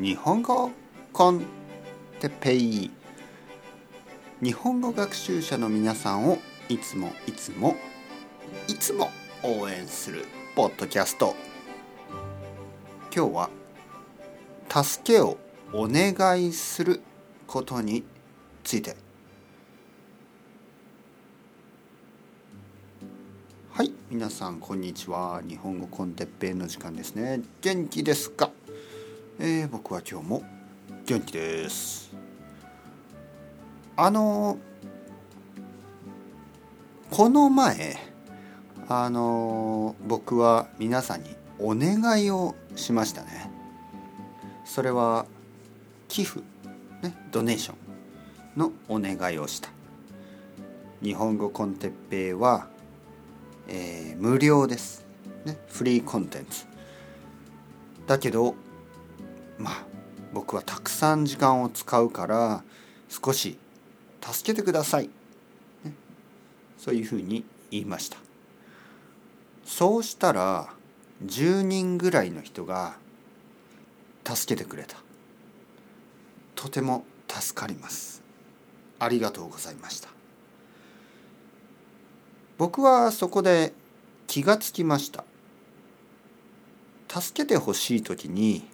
日本語コンテペイ。日本語学習者の皆さんをいつもいつもいつも応援するポッドキャスト。今日は助けをお願いすることについて。はい皆さんこんにちは。日本語コンテッペイの時間ですね。元気ですか？えー、僕は今日も元気です。あのこの前あの僕は皆さんにお願いをしましたね。それは寄付ねドネーションのお願いをした。日本語コンテッペイは、えー、無料です、ね、フリーコンテンツ。だけどまあ僕はたくさん時間を使うから少し助けてください、ね、そういうふうに言いました。そうしたら10人ぐらいの人が助けてくれた。とても助かります。ありがとうございました。僕はそこで気がつきました。助けてほしい時に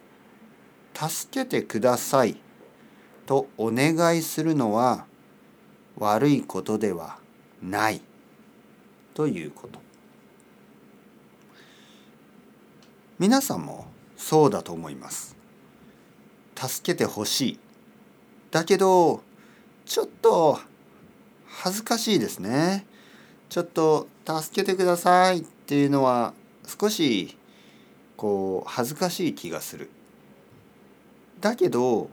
助けてくださいとお願いするのは悪いことではないということ。皆さんもそうだと思います。助けてほしい。だけどちょっと恥ずかしいですね。ちょっと助けてくださいっていうのは少しこう恥ずかしい気がする。だけど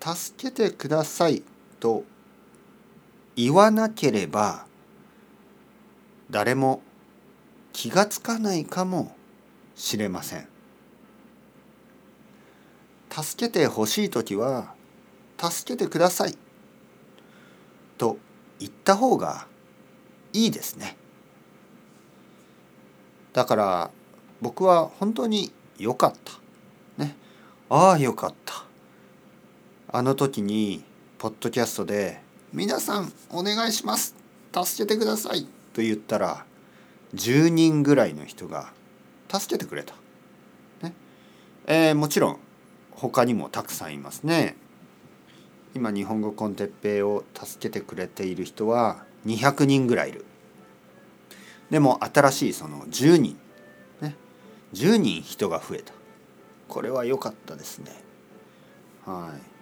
助けてくださいと言わなければ誰も気がつかないかもしれません。助けてほしい時は助けてくださいと言った方がいいですね。だから僕は本当に良かった。ね。ああよかった。あの時にポッドキャストで「皆さんお願いします助けてください」と言ったら10人ぐらいの人が助けてくれた。ねえー、もちろん他にもたくさんいますね。今日本語コンテッペイを助けてくれている人は200人ぐらいいる。でも新しいその10人ね10人人が増えた。これは良かったですね。はい。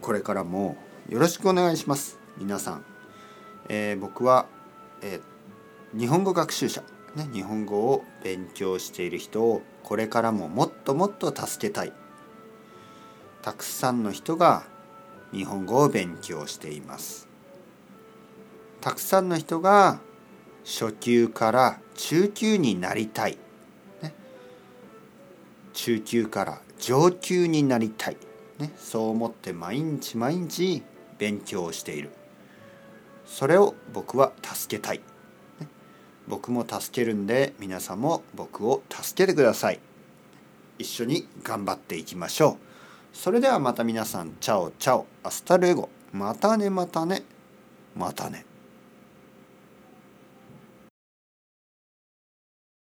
これからもよろしくお願いします。皆さん。えー、僕は、えー、日本語学習者、ね、日本語を勉強している人をこれからももっともっと助けたい。たくさんの人が日本語を勉強しています。たくさんの人が初級から中級になりたい。ね中級から上級になりたい、ね、そう思って毎日毎日勉強をしている。それを僕は助けたい、ね、僕も助けるんで皆さんも僕を助けてください。一緒に頑張っていきましょう。それではまた皆さんチャオチャオ。 Hasta luego。またねまたね。またね。